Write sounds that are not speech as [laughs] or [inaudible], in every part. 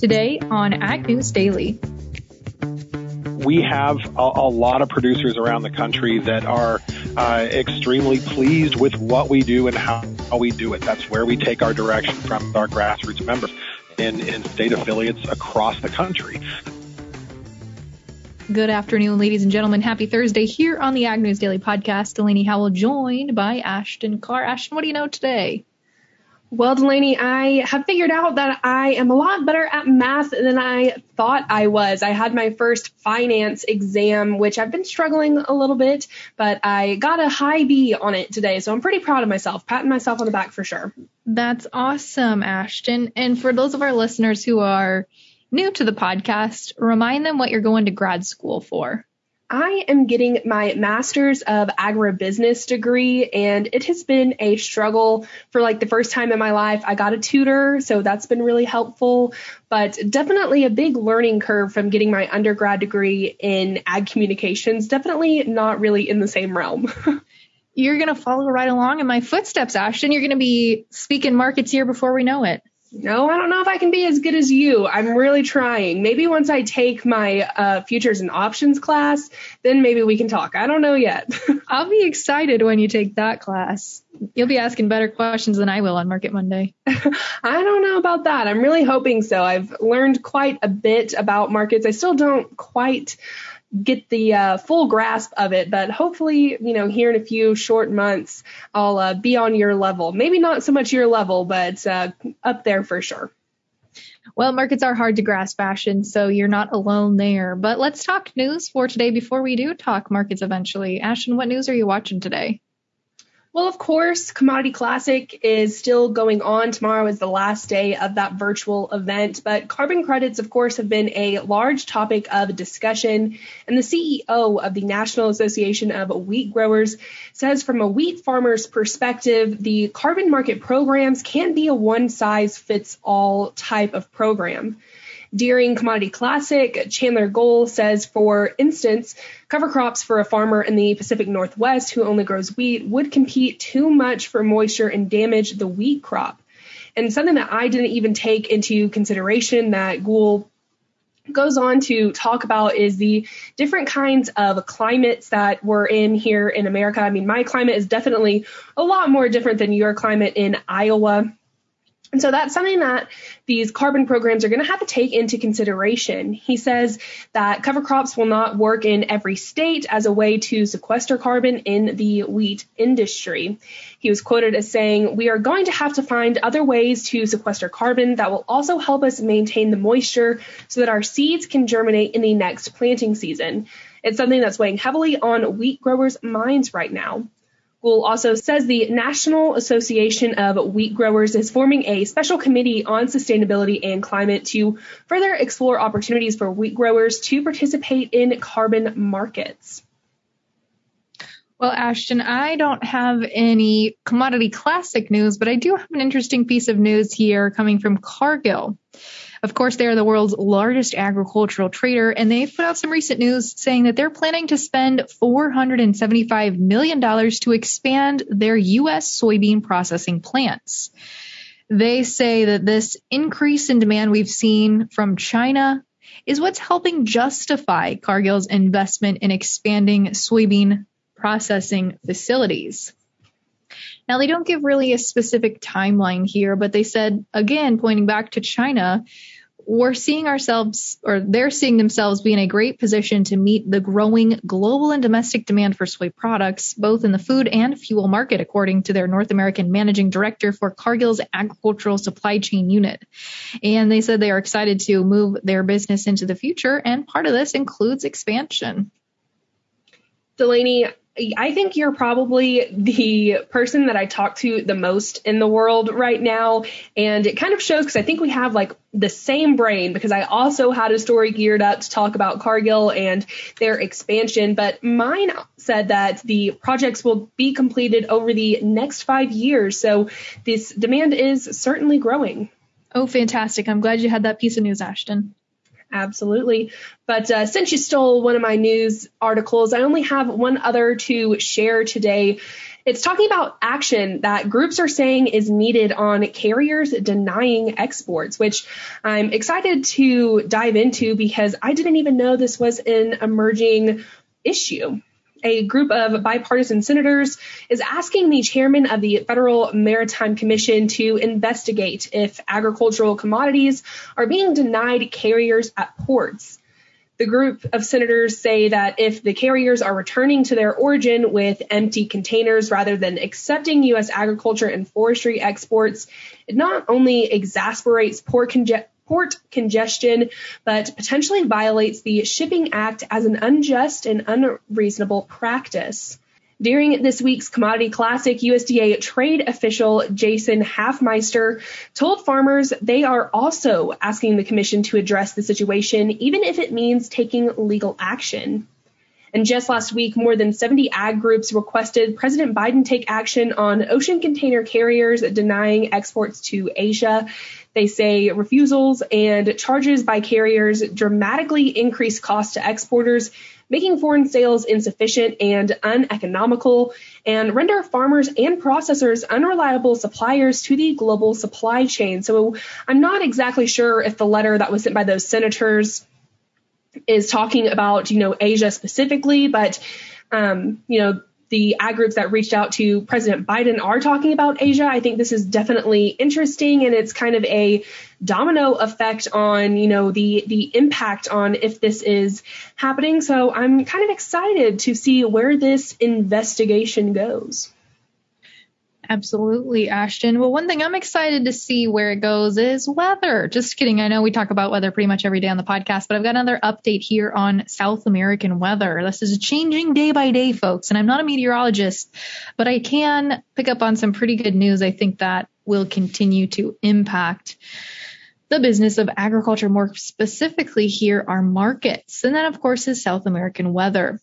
today on Ag News Daily. We have a, a lot of producers around the country that are uh, extremely pleased with what we do and how, how we do it. That's where we take our direction from our grassroots members in, in state affiliates across the country. Good afternoon, ladies and gentlemen. Happy Thursday here on the Ag News Daily Podcast. Delaney Howell joined by Ashton Carr. Ashton, what do you know today? Well, Delaney, I have figured out that I am a lot better at math than I thought I was. I had my first finance exam, which I've been struggling a little bit, but I got a high B on it today. So I'm pretty proud of myself, patting myself on the back for sure. That's awesome, Ashton. And for those of our listeners who are new to the podcast, remind them what you're going to grad school for. I am getting my master's of agribusiness degree and it has been a struggle for like the first time in my life. I got a tutor, so that's been really helpful, but definitely a big learning curve from getting my undergrad degree in ag communications. Definitely not really in the same realm. [laughs] You're going to follow right along in my footsteps, Ashton. You're going to be speaking markets here before we know it. No, I don't know if I can be as good as you. I'm really trying. Maybe once I take my uh, futures and options class, then maybe we can talk. I don't know yet. [laughs] I'll be excited when you take that class. You'll be asking better questions than I will on Market Monday. [laughs] I don't know about that. I'm really hoping so. I've learned quite a bit about markets. I still don't quite get the uh, full grasp of it, but hopefully, you know, here in a few short months, I'll uh, be on your level. Maybe not so much your level, but uh, up there for sure. Well, markets are hard to grasp Ashton, so you're not alone there. But let's talk news for today before we do talk markets eventually. Ashton, what news are you watching today? Well, of course, Commodity Classic is still going on. Tomorrow is the last day of that virtual event, but carbon credits, of course, have been a large topic of discussion. And the CEO of the National Association of Wheat Growers says from a wheat farmer's perspective, the carbon market programs can't be a one size fits all type of program. During Commodity Classic, Chandler Goule says, for instance, cover crops for a farmer in the Pacific Northwest who only grows wheat would compete too much for moisture and damage the wheat crop. And something that I didn't even take into consideration that Goule goes on to talk about is the different kinds of climates that we're in here in America. I mean, my climate is definitely a lot more different than your climate in Iowa. And so that's something that these carbon programs are going to have to take into consideration. He says that cover crops will not work in every state as a way to sequester carbon in the wheat industry. He was quoted as saying, We are going to have to find other ways to sequester carbon that will also help us maintain the moisture so that our seeds can germinate in the next planting season. It's something that's weighing heavily on wheat growers' minds right now. Goule also says the National Association of Wheat Growers is forming a special committee on sustainability and climate to further explore opportunities for wheat growers to participate in carbon markets. Well, Ashton, I don't have any commodity classic news, but I do have an interesting piece of news here coming from Cargill. Of course, they are the world's largest agricultural trader, and they've put out some recent news saying that they're planning to spend $475 million to expand their U.S. soybean processing plants. They say that this increase in demand we've seen from China is what's helping justify Cargill's investment in expanding soybean processing facilities. Now, they don't give really a specific timeline here, but they said, again, pointing back to China, we're seeing ourselves, or they're seeing themselves be in a great position to meet the growing global and domestic demand for soy products, both in the food and fuel market, according to their North American managing director for Cargill's agricultural supply chain unit. And they said they are excited to move their business into the future, and part of this includes expansion. Delaney, I think you're probably the person that I talk to the most in the world right now. And it kind of shows because I think we have like the same brain because I also had a story geared up to talk about Cargill and their expansion. But mine said that the projects will be completed over the next five years. So this demand is certainly growing. Oh, fantastic. I'm glad you had that piece of news, Ashton. Absolutely. But uh, since you stole one of my news articles, I only have one other to share today. It's talking about action that groups are saying is needed on carriers denying exports, which I'm excited to dive into because I didn't even know this was an emerging issue a group of bipartisan senators is asking the chairman of the Federal Maritime Commission to investigate if agricultural commodities are being denied carriers at ports. The group of senators say that if the carriers are returning to their origin with empty containers rather than accepting U.S. agriculture and forestry exports, it not only exasperates port, conge- port congestion, but potentially violates the Shipping Act as an unjust and unreasonable practice. During this week's Commodity Classic, USDA trade official Jason Hafemeister told farmers they are also asking the commission to address the situation, even if it means taking legal action. And just last week, more than 70 ag groups requested President Biden take action on ocean container carriers denying exports to Asia. They say refusals and charges by carriers dramatically increase costs to exporters, making foreign sales insufficient and uneconomical, and render farmers and processors unreliable suppliers to the global supply chain. So I'm not exactly sure if the letter that was sent by those senators is talking about, you know, Asia specifically, but um, you know, the ag groups that reached out to President Biden are talking about Asia. I think this is definitely interesting and it's kind of a domino effect on, you know, the the impact on if this is happening. So I'm kind of excited to see where this investigation goes. Absolutely, Ashton. Well, one thing I'm excited to see where it goes is weather. Just kidding. I know we talk about weather pretty much every day on the podcast, but I've got another update here on South American weather. This is changing day by day, folks. And I'm not a meteorologist, but I can pick up on some pretty good news. I think that will continue to impact the business of agriculture, more specifically here our markets. And then, of course, is South American weather.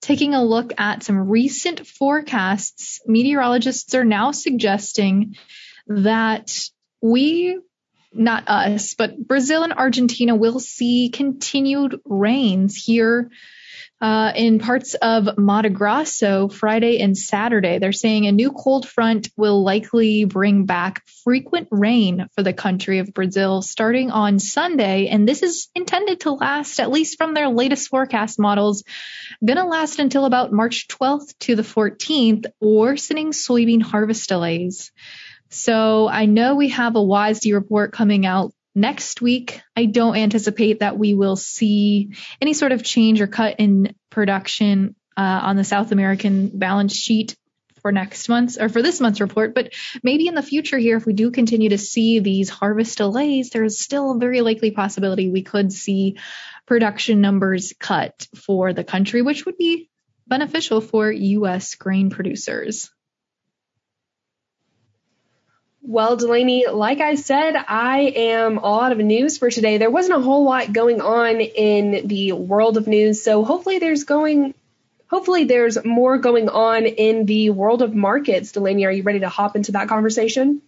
Taking a look at some recent forecasts, meteorologists are now suggesting that we, not us, but Brazil and Argentina will see continued rains here uh, in parts of Mato Grosso Friday and Saturday. They're saying a new cold front will likely bring back frequent rain for the country of Brazil starting on Sunday. And this is intended to last, at least from their latest forecast models, going to last until about March 12th to the 14th, worsening soybean harvest delays. So I know we have a WASDE report coming out next week, I don't anticipate that we will see any sort of change or cut in production uh, on the South American balance sheet for next month's or for this month's report. But maybe in the future here, if we do continue to see these harvest delays, there's still a very likely possibility we could see production numbers cut for the country, which would be beneficial for U.S. grain producers. Well, Delaney, like I said, I am all out of news for today. There wasn't a whole lot going on in the world of news, so hopefully there's going hopefully there's more going on in the world of markets. Delaney, are you ready to hop into that conversation?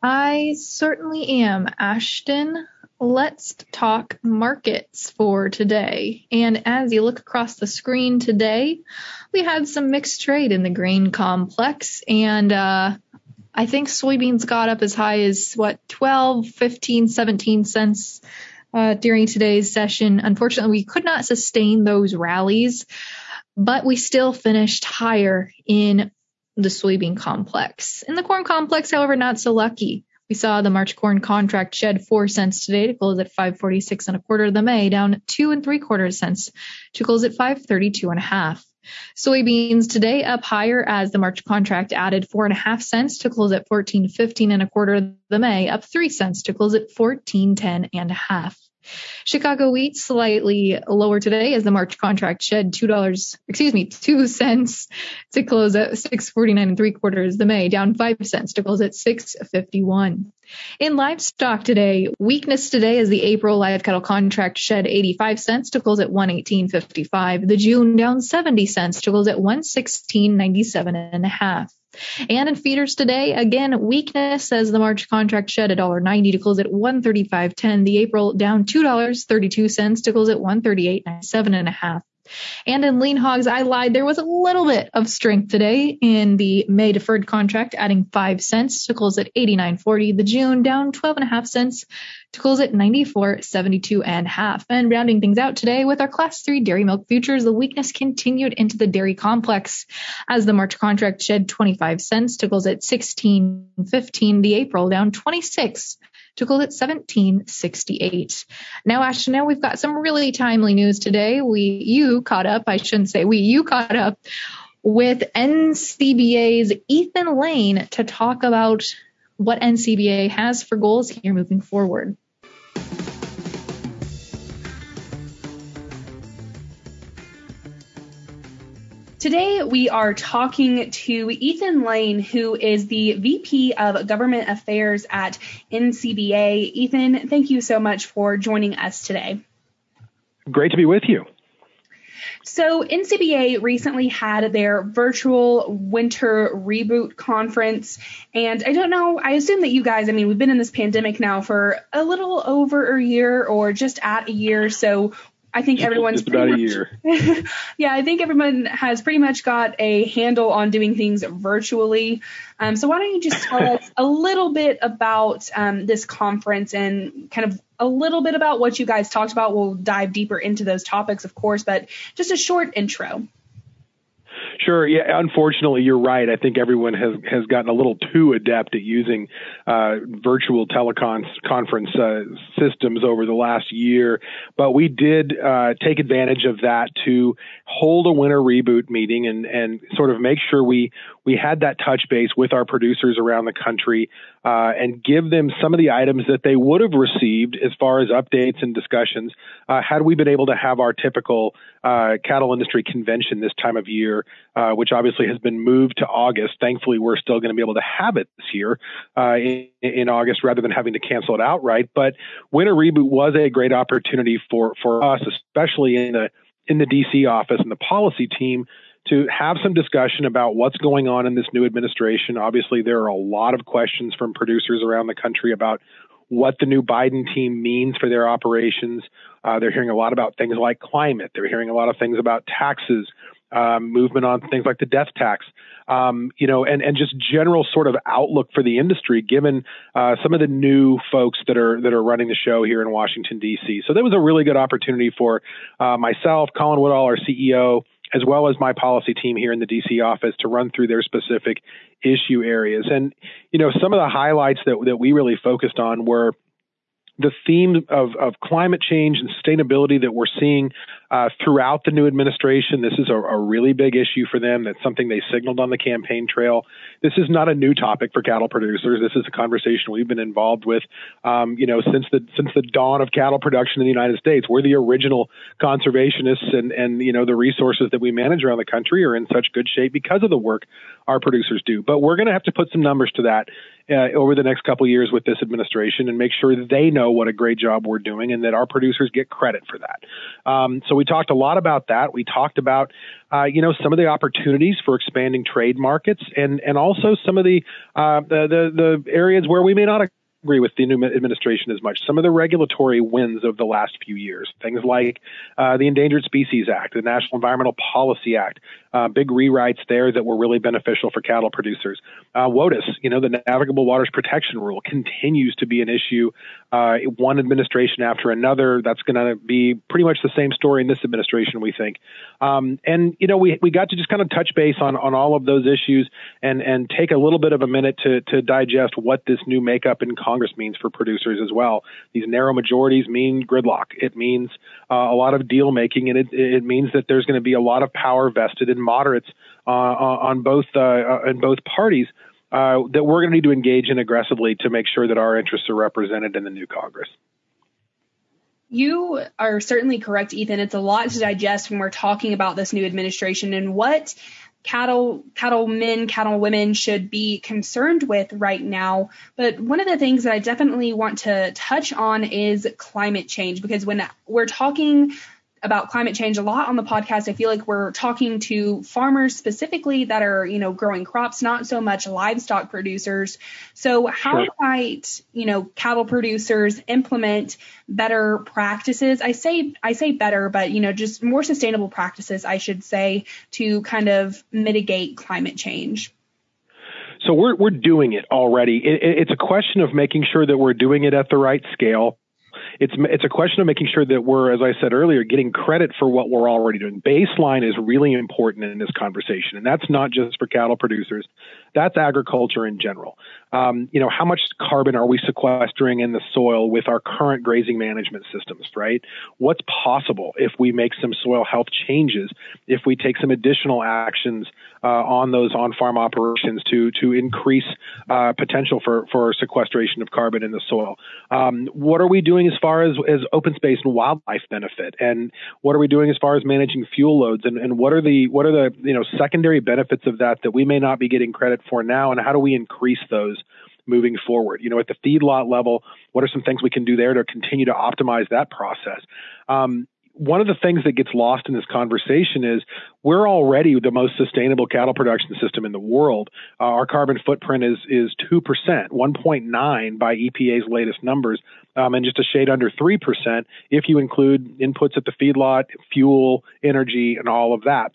I certainly am, Ashton. Let's talk markets for today. And as you look across the screen today, we had some mixed trade in the grain complex and uh, I think soybeans got up as high as what 12, 15, 17 cents uh, during today's session. Unfortunately, we could not sustain those rallies, but we still finished higher in the soybean complex. In the corn complex, however, not so lucky. We saw the March corn contract shed four cents today to close at 546 and a quarter. Of the May down two and three quarters cents to close at 532 and a half. Soybeans today up higher as the March contract added four and a half cents to close at 14.15 and a quarter. The May up three cents to close at 14.10 and a half. Chicago wheat slightly lower today as the March contract shed two dollars, excuse me, two cents to close at six forty nine and three quarters. The May down five cents to close at six fifty one. In livestock today, weakness today as the April live cattle contract shed 85 cents to close at 118.55. The June down 70 cents to close at 116.97 and a half. And in feeders today, again, weakness as the March contract shed $1.90 to close at 135.10. The April down $2.32 to close at 138.97 and a half. And in lean hogs, I lied. There was a little bit of strength today in the May deferred contract, adding 5 cents to close at 89.40. The June down 12 and a half cents to close at 94.72 and half. And rounding things out today with our class 3 dairy milk futures, the weakness continued into the dairy complex as the March contract shed 25 cents to close at 16.15. The April down 26 to close at 1768. Now, now we've got some really timely news today. We, you caught up, I shouldn't say we, you caught up with NCBA's Ethan Lane to talk about what NCBA has for goals here moving forward. Today, we are talking to Ethan Lane, who is the VP of Government Affairs at NCBA. Ethan, thank you so much for joining us today. Great to be with you. So, NCBA recently had their virtual winter reboot conference. And I don't know, I assume that you guys, I mean, we've been in this pandemic now for a little over a year or just at a year. So, I think everyone's just about much, a [laughs] year. yeah, I think everyone has pretty much got a handle on doing things virtually. Um, so why don't you just tell us a little bit about um, this conference and kind of a little bit about what you guys talked about. We'll dive deeper into those topics, of course, but just a short intro. Sure. Yeah. Unfortunately, you're right. I think everyone has has gotten a little too adept at using uh, virtual teleconference conference uh, systems over the last year. But we did uh, take advantage of that to hold a winter reboot meeting and and sort of make sure we we had that touch base with our producers around the country uh, and give them some of the items that they would have received as far as updates and discussions uh, had we been able to have our typical uh, cattle industry convention this time of year, uh, which obviously has been moved to August. Thankfully, we're still going to be able to have it this year uh, in, in, August rather than having to cancel it outright. But Winter Reboot was a great opportunity for for us, especially in the in the DC office and the policy team to have some discussion about what's going on in this new administration. Obviously, there are a lot of questions from producers around the country about what the new Biden team means for their operations. Uh, they're hearing a lot about things like climate. They're hearing a lot of things about taxes, um, movement on things like the death tax, um, you know, and, and just general sort of outlook for the industry, given uh, some of the new folks that are that are running the show here in Washington D.C. So that was a really good opportunity for uh, myself, Colin Woodall, our CEO as well as my policy team here in the DC office to run through their specific issue areas. And, you know, some of the highlights that, that we really focused on were the theme of, of climate change and sustainability that we're seeing uh, throughout the new administration. This is a, a, really big issue for them. That's something they signaled on the campaign trail. This is not a new topic for cattle producers. This is a conversation we've been involved with, um, you know, since the since the dawn of cattle production in the United States. We're the original conservationists, and and you know the resources that we manage around the country are in such good shape because of the work our producers do. But we're going to have to put some numbers to that uh, over the next couple years with this administration and make sure that they know what a great job we're doing and that our producers get credit for that. Um, so we talked a lot about that. We talked about, uh, you know, some of the opportunities for expanding trade markets and, and also some of the, uh, the, the, the areas where we may not agree with the new administration as much. Some of the regulatory wins of the last few years, things like uh, the Endangered Species Act, the National Environmental Policy Act, uh, big rewrites there that were really beneficial for cattle producers. Uh, WOTUS, you know, the Navigable Waters Protection Rule continues to be an issue. Uh, one administration after another. That's going to be pretty much the same story in this administration, we think. Um, and you know, we we got to just kind of touch base on on all of those issues and and take a little bit of a minute to to digest what this new makeup in Congress means for producers as well. These narrow majorities mean gridlock. It means uh, a lot of deal making, and it it means that there's going to be a lot of power vested in moderates uh, on both uh, uh, in both parties uh, that we're going to need to engage in aggressively to make sure that our interests are represented in the new Congress. You are certainly correct, Ethan. It's a lot to digest when we're talking about this new administration and what cattle cattle men cattle women should be concerned with right now but one of the things that i definitely want to touch on is climate change because when we're talking about climate change a lot on the podcast. I feel like we're talking to farmers specifically that are, you know, growing crops, not so much livestock producers. So how sure. might, you know, cattle producers implement better practices? I say I say better, but you know, just more sustainable practices, I should say, to kind of mitigate climate change. So we're we're doing it already. It, it's a question of making sure that we're doing it at the right scale it's it's a question of making sure that we're, as I said earlier, getting credit for what we're already doing. Baseline is really important in this conversation, and that's not just for cattle producers. That's agriculture in general. Um, you know, how much carbon are we sequestering in the soil with our current grazing management systems? Right? What's possible if we make some soil health changes? If we take some additional actions uh, on those on-farm operations to to increase uh, potential for for sequestration of carbon in the soil? Um, what are we doing as far as, as open space and wildlife benefit? And what are we doing as far as managing fuel loads? And, and what are the what are the you know secondary benefits of that that we may not be getting credit for now? And how do we increase those? moving forward. You know, at the feedlot level, what are some things we can do there to continue to optimize that process? Um, one of the things that gets lost in this conversation is we're already the most sustainable cattle production system in the world. Uh, our carbon footprint is is two percent, one point nine by EPA's latest numbers, um, and just a shade under three percent if you include inputs at the feedlot, fuel, energy, and all of that.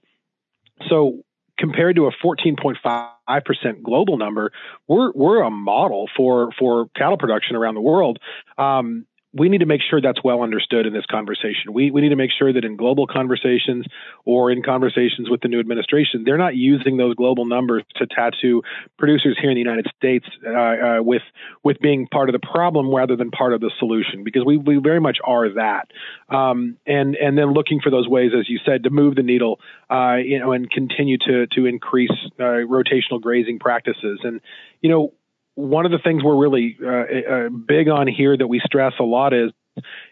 So compared to a 14.5% global number, we're we're a model for for cattle production around the world. Um, we need to make sure that's well understood in this conversation. We, we need to make sure that in global conversations or in conversations with the new administration, they're not using those global numbers to tattoo producers here in the United States uh, uh, with with being part of the problem rather than part of the solution, because we, we very much are that. Um, and and then looking for those ways, as you said, to move the needle, uh, you know, and continue to to increase uh, rotational grazing practices. And you know, one of the things we're really uh, uh, big on here that we stress a lot is,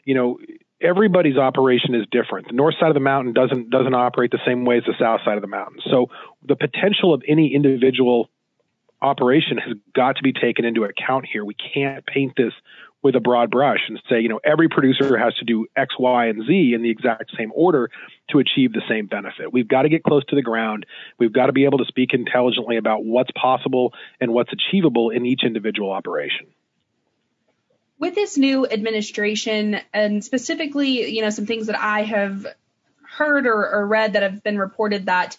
you know, everybody's operation is different. The north side of the mountain doesn't doesn't operate the same way as the south side of the mountain. So the potential of any individual operation has got to be taken into account here. We can't paint this with a broad brush and say, you know, every producer has to do X, Y, and Z in the exact same order to achieve the same benefit. We've got to get close to the ground. We've got to be able to speak intelligently about what's possible and what's achievable in each individual operation. With this new administration, and specifically, you know, some things that I have heard or, or read that have been reported that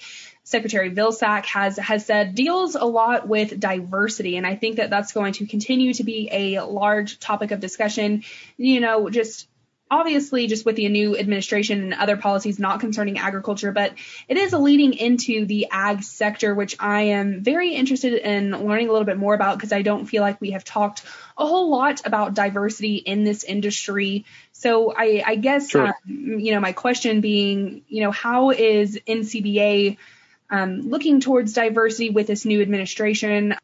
Secretary Vilsack has has said deals a lot with diversity, and I think that that's going to continue to be a large topic of discussion. You know, just obviously just with the new administration and other policies not concerning agriculture, but it is leading into the ag sector, which I am very interested in learning a little bit more about because I don't feel like we have talked a whole lot about diversity in this industry. So I, I guess, sure. um, you know, my question being, you know, how is NCBA um, looking towards diversity with this new administration.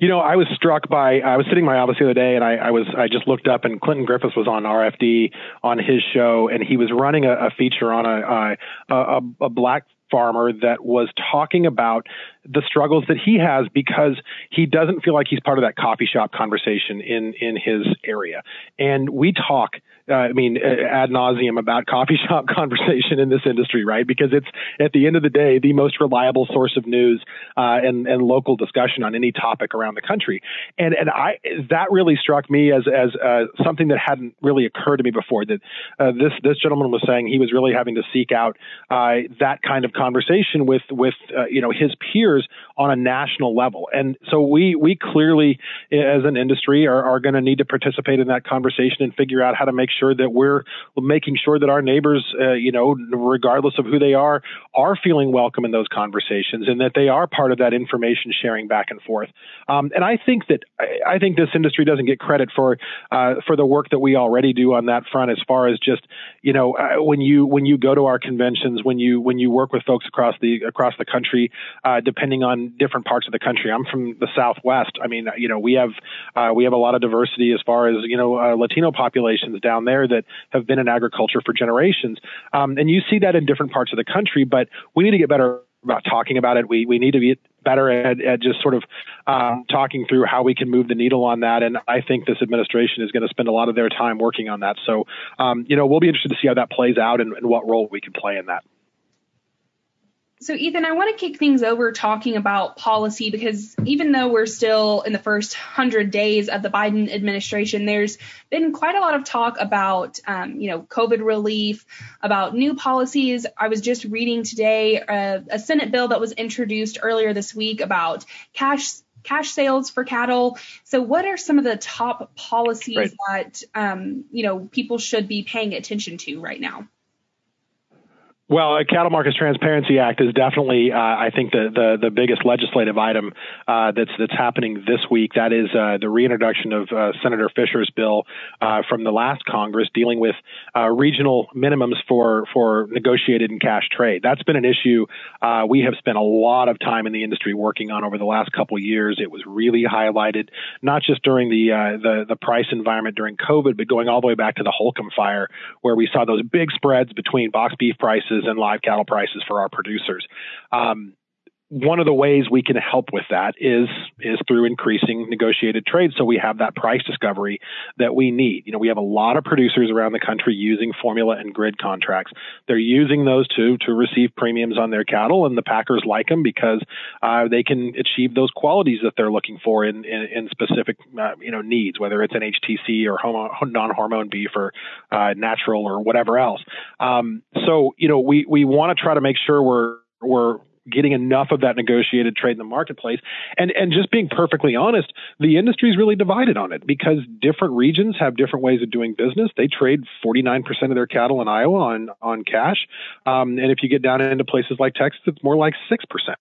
You know, I was struck by I was sitting in my office the other day, and I, I was I just looked up, and Clinton Griffiths was on RFD on his show, and he was running a, a feature on a, a, a, a black farmer that was talking about the struggles that he has because he doesn't feel like he's part of that coffee shop conversation in in his area. And we talk uh, I mean, uh, ad nauseum about coffee [laughs] shop conversation in this industry, right? Because it's at the end of the day the most reliable source of news uh, and and local discussion on any topic around the country. And and I that really struck me as as uh, something that hadn't really occurred to me before. That uh, this this gentleman was saying he was really having to seek out uh, that kind of conversation with with you know his peers years on a national level. And so we we clearly as an industry are, are going to need to participate in that conversation and figure out how to make sure that we're making sure that our neighbors, uh, you know, regardless of who they are, are feeling welcome in those conversations and that they are part of that information sharing back and forth. Um, and I think that I think this industry doesn't get credit for uh, for the work that we already do on that front, as far as just you know uh, when you when you go to our conventions, when you when you work with folks across the across the country, uh, depending on different parts of the country. I'm from the Southwest. I mean, you know, we have uh, we have a lot of diversity as far as you know uh, Latino populations down there that have been in agriculture for generations. Um, and you see that in different parts of the country, but we need to get better about talking about it. We we need to be better at, at just sort of um, talking through how we can move the needle on that. And I think this administration is going to spend a lot of their time working on that. So, um, you know, we'll be interested to see how that plays out and, and what role we can play in that. So, Ethan, I want to kick things over talking about policy because even though we're still in the first 100 days of the Biden administration, there's been quite a lot of talk about, um, you know, COVID relief, about new policies. I was just reading today uh, a Senate bill that was introduced earlier this week about cash cash sales for cattle. So, what are some of the top policies right. that um, you know people should be paying attention to right now? Well, a Cattle Markets Transparency Act is definitely, uh, I think, the, the, the biggest legislative item uh, that's that's happening this week. That is uh, the reintroduction of uh, Senator Fischer's bill uh, from the last Congress, dealing with uh, regional minimums for for negotiated and cash trade. That's been an issue we have spent a lot of time in the industry working on over the last couple of years. It was really highlighted not just during the the the price environment during COVID, but going all the way back to the Holcomb fire, where we saw those big spreads between box beef prices and live cattle prices for our producers. Um, one of the ways we can help with that is is through increasing negotiated trade. So we have that price discovery that we need. You know we have a lot of producers around the country using formula and grid contracts. They're using those to to receive premiums on their cattle and the packers like them because uh, they can achieve those qualities that they're looking for in in, in specific uh, you know needs whether it's an HTC or homo, non-hormone beef or uh, natural or whatever else. Um, so you know we we want to try to make sure we're we're getting enough of that negotiated trade in the marketplace. And and just being perfectly honest, the industry is really divided on it because different regions have different ways of doing business. They trade 49% of their cattle in Iowa on on cash, um, and if you get down into places like Texas, it's more like six percent.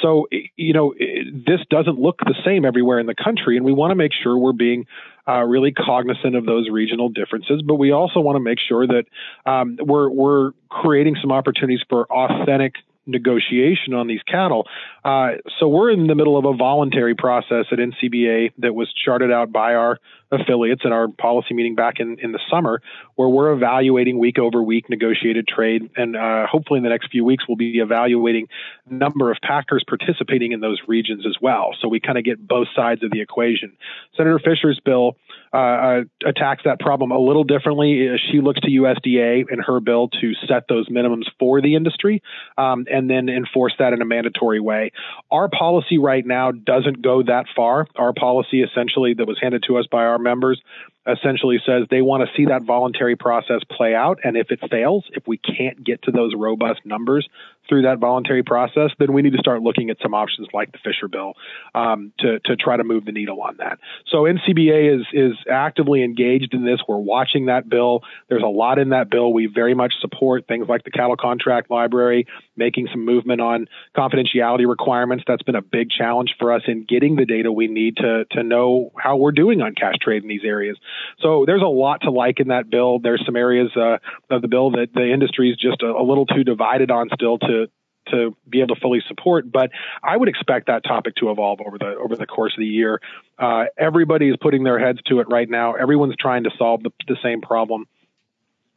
So you know this doesn't look the same everywhere in the country, and we want to make sure we're being uh, really cognizant of those regional differences, but we also want to make sure that um, we're we're creating some opportunities for authentic negotiation on these cattle. Uh, so we're in the middle of a voluntary process at NCBA that was charted out by our affiliates at our policy meeting back in, in the summer, where we're evaluating week over week negotiated trade. And uh, hopefully in the next few weeks, we'll be evaluating number of packers participating in those regions as well. So we kind of get both sides of the equation. Senator Fischer's bill uh, uh, attacks that problem a little differently. She looks to USDA in her bill to set those minimums for the industry um, and then enforce that in a mandatory way. Our policy right now doesn't go that far. Our policy essentially that was handed to us by our members essentially says they want to see that voluntary process play out. And if it fails, if we can't get to those robust numbers through that voluntary process, then we need to start looking at some options like the Fischer bill um, to to try to move the needle on that. So NCBA is is actively engaged in this. We're watching that bill. There's a lot in that bill we very much support. Things like the cattle contract library, making some movement on confidentiality requirements. That's been a big challenge for us in getting the data we need to to know how we're doing on cash trade in these areas. So there's a lot to like in that bill. There's some areas uh, of the bill that the industry is just a, a little too divided on still to to be able to fully support. But I would expect that topic to evolve over the over the course of the year. Uh, everybody is putting their heads to it right now. Everyone's trying to solve the, the same problem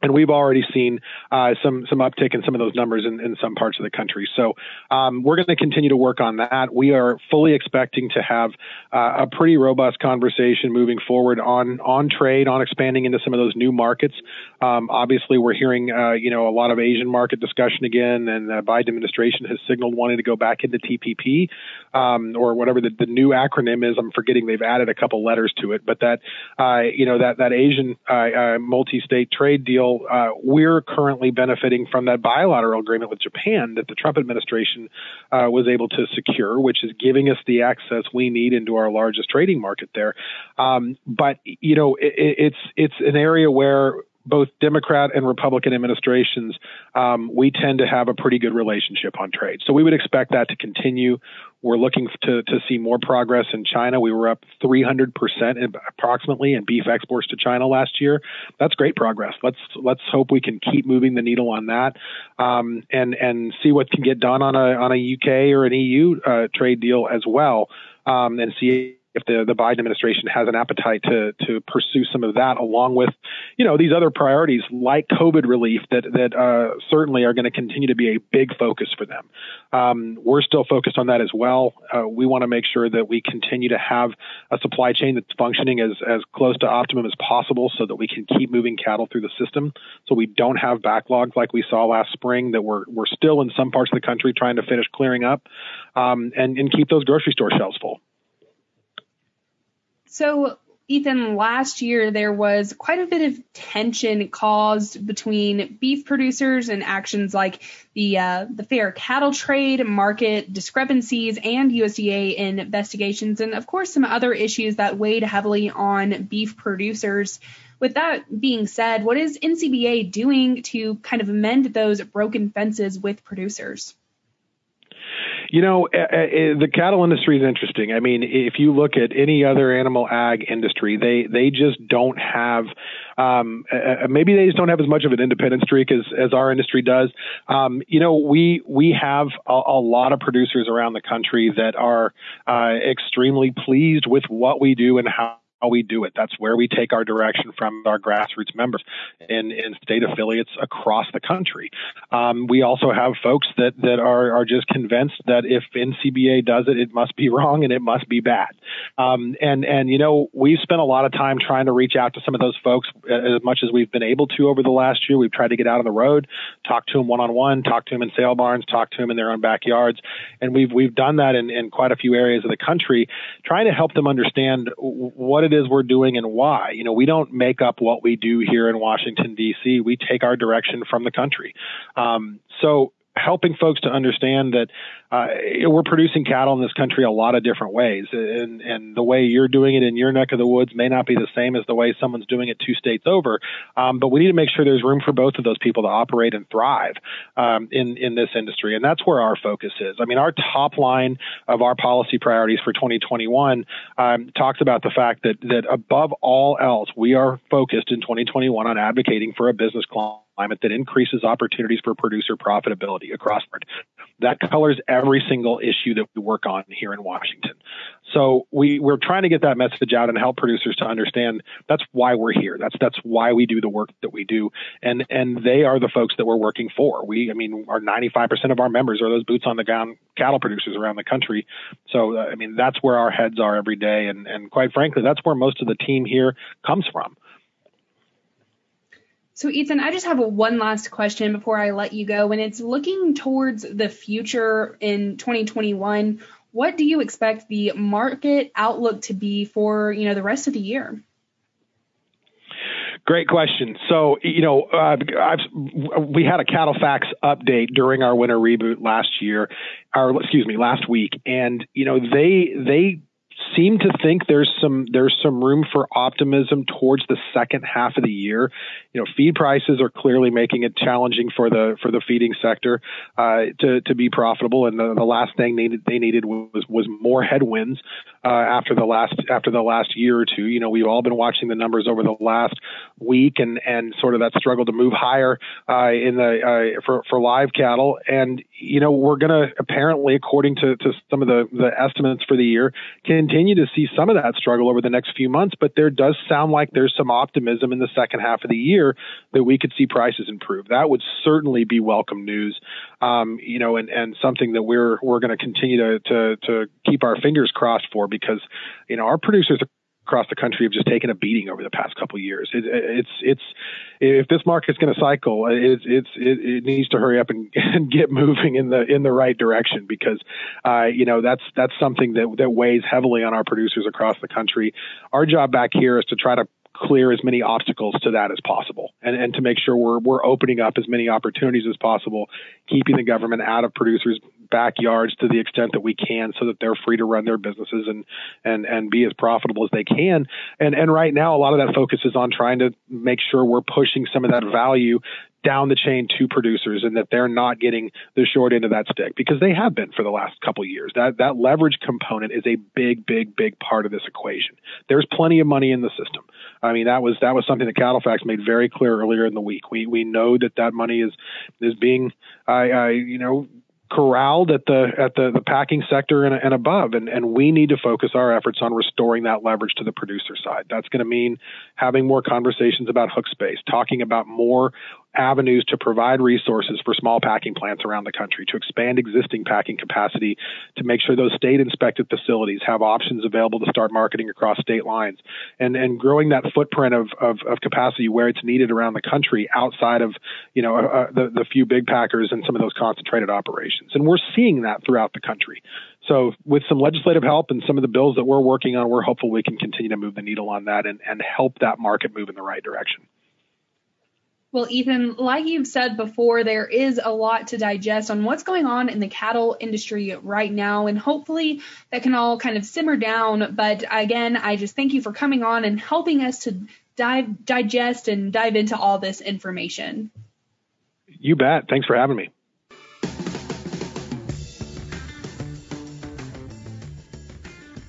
and we've already seen uh, some some uptick in some of those numbers in, in some parts of the country. So um, we're going to continue to work on that. We are fully expecting to have uh, a pretty robust conversation moving forward on on trade, on expanding into some of those new markets. Um, obviously, we're hearing uh, you know a lot of Asian market discussion again, and the Biden administration has signaled wanting to go back into TPP um, or whatever the, the, new acronym is. I'm forgetting they've added a couple letters to it, but that uh, you know that that Asian uh, uh, multi-state trade deal uh, we're currently benefiting from that bilateral agreement with Japan that the Trump administration uh, was able to secure, which is giving us the access we need into our largest trading market there. Um, but you know, it, it's it's an area where both Democrat and Republican administrations, um, we tend to have a pretty good relationship on trade. So we would expect that to continue. We're looking to, to see more progress in China. We were up 300% approximately in beef exports to China last year. That's great progress. Let's let's hope we can keep moving the needle on that, um, and and see what can get done on a on a UK or an EU uh, trade deal as well, um, and see if the the Biden administration has an appetite to to pursue some of that, along with you know these other priorities like COVID relief that that uh, certainly are going to continue to be a big focus for them. Um, we're still focused on that as well. Uh, we want to make sure that we continue to have a supply chain that's functioning as as close to optimum as possible, so that we can keep moving cattle through the system, so we don't have backlogs like we saw last spring that we're we're still in some parts of the country trying to finish clearing up, um, and and keep those grocery store shelves full. So Ethan, last year there was quite a bit of tension caused between beef producers and actions like the uh, the fair cattle trade, market discrepancies, and USDA investigations, and of course some other issues that weighed heavily on beef producers. With that being said, what is NCBA doing to kind of mend those broken fences with producers? You know, uh, uh, the cattle industry is interesting. I mean, if you look at any other animal ag industry, they they just don't have um, maybe they just don't have as much of an independent streak as as our industry does. Um, you know, we we have a, a, lot of producers around the country that are uh, extremely pleased with what we do and how how we do it. That's where we take our direction from our grassroots members and, and state affiliates across the country. Um, we also have folks that, that are, are just convinced that if NCBA does it, it must be [laughs] wrong and it must be bad. Um, and, and, you know, we've spent a lot of time trying to reach out to some of those folks as much as we've been able to over the last year. We've tried to get out on the road, talk to them one on one, talk to them in sale barns, talk to them in their own backyards. And we've, we've done that in, in quite a few areas of the country, trying to help them understand what it is we're doing and why. You know, we don't make up what we do here in Washington D.C. We take our direction from the country. Um, so helping folks to understand that uh, we're producing cattle in this country a lot of different ways, and and the way you're doing it in your neck of the woods may not be the same as the way someone's doing it two states over. Um, but we need to make sure there's room for both of those people to operate and thrive um, in in this industry, and that's where our focus is. I mean, our top line of our policy priorities for 2021 um, talks about the fact that that above all else, we are focused in 2021 on advocating for a business climate climate that increases opportunities for producer profitability across the board. That colors every single issue that we work on here in Washington. So we, we're trying to get that message out and help producers to understand that's why we're here. That's that's why we do the work that we do. And and they are the folks that we're working for. We I mean our 95% of our members are those boots on the ground cattle producers around the country. So uh, I mean that's where our heads are every day and and quite frankly that's where most of the team here comes from. So, Ethan, I just have one last question before I let you go. When it's looking towards the future in 2021, what do you expect the market outlook to be for you know the rest of the year? Great question. So, you know, uh, we had a CattleFax update during our winter reboot last year, or excuse me, last week, and you know they they seem to think there's some there's some room for optimism towards the second half of the year. You know, feed prices are clearly making it challenging for the for the feeding sector uh, to to be profitable. And the, the last thing they they needed was was more headwinds uh, after the last after the last year or two. You know, we've all been watching the numbers over the last week and and sort of that struggle to move higher uh, in the uh, for for live cattle. And you know, we're going to apparently, according to to some of the the estimates for the year, continue to see some of that struggle over the next few months, but there does sound like there's some optimism in the second half of the year that we could see prices improve. That would certainly be welcome news, um, you know, and, and something that we're we're going to continue to, to to keep our fingers crossed for because you know our producers across the country have just taken a beating over the past couple years. It, it's it's if this market's going to cycle, it's it's it, it, needs to hurry up and, [laughs] and, get moving in the in the right direction because uh, you know that's that's something that that weighs heavily on our producers across the country. Our job back here is to try to clear as many obstacles to that as possible and, and to make sure we're, we're opening up as many opportunities as possible, keeping the government out of producers' backyards to the extent that we can so that they're free to run their businesses and, and, and be as profitable as they can. And, and right now, a lot of that focus is on trying to make sure we're pushing some of that value down the chain to producers and that they're not getting the short end of that stick because they have been for the last couple years. That that leverage component is a big, big, big part of this equation. There's plenty of money in the system. I mean, that was that was something that CattleFax made very clear earlier in the week. We we know that that money is is being, I, I you know, corralled at the at the, the packing sector and, and above. And, and we need to focus our efforts on restoring that leverage to the producer side. That's going to mean having more conversations about hook space talking about more avenues to provide resources for small packing plants around the country to expand existing packing capacity to make sure those state inspected facilities have options available to start marketing across state lines. And and growing that footprint of of, of capacity where it's needed around the country outside of you know uh, the the few big packers and some of those concentrated operations. And we're seeing that throughout the country. So with some legislative help and some of the bills that we're working on we're hopeful we can continue to move the needle on that and, and help that market move in the right direction well, Ethan, like you've said before, there is a lot to digest on what's going on in the cattle industry right now, and hopefully that can all kind of simmer down. But again, I just thank you for coming on and helping us to dive, digest and dive into all this information. You bet. Thanks for having me.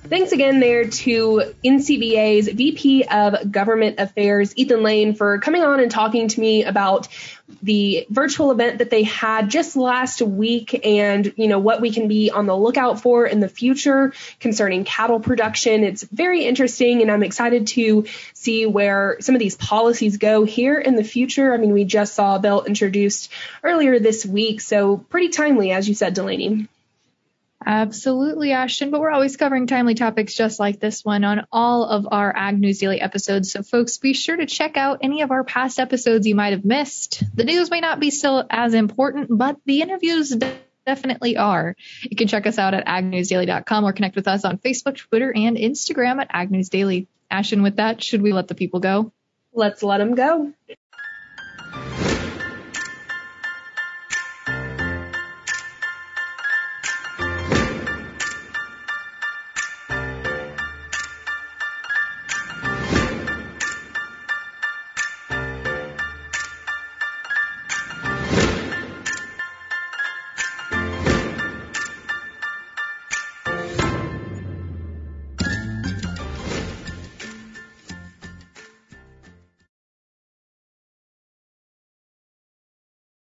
Thanks again there to NCBA's VP of Government Affairs, Ethan Lane, for coming on and talking to me about the virtual event that they had just last week and you know what we can be on the lookout for in the future concerning cattle production. It's very interesting and i'm excited to see where some of these policies go here in the future. I mean we just saw a bill introduced earlier this week so pretty timely as you said delaney Absolutely, Ashton. But we're always covering timely topics just like this one on all of our Ag News Daily episodes. So, folks, be sure to check out any of our past episodes you might have missed. The news may not be still as important, but the interviews definitely are. You can check us out at agnewsdaily.com or connect with us on Facebook, Twitter, and Instagram at Ag News Daily. Ashton, with that, should we let the people go? Let's let them go.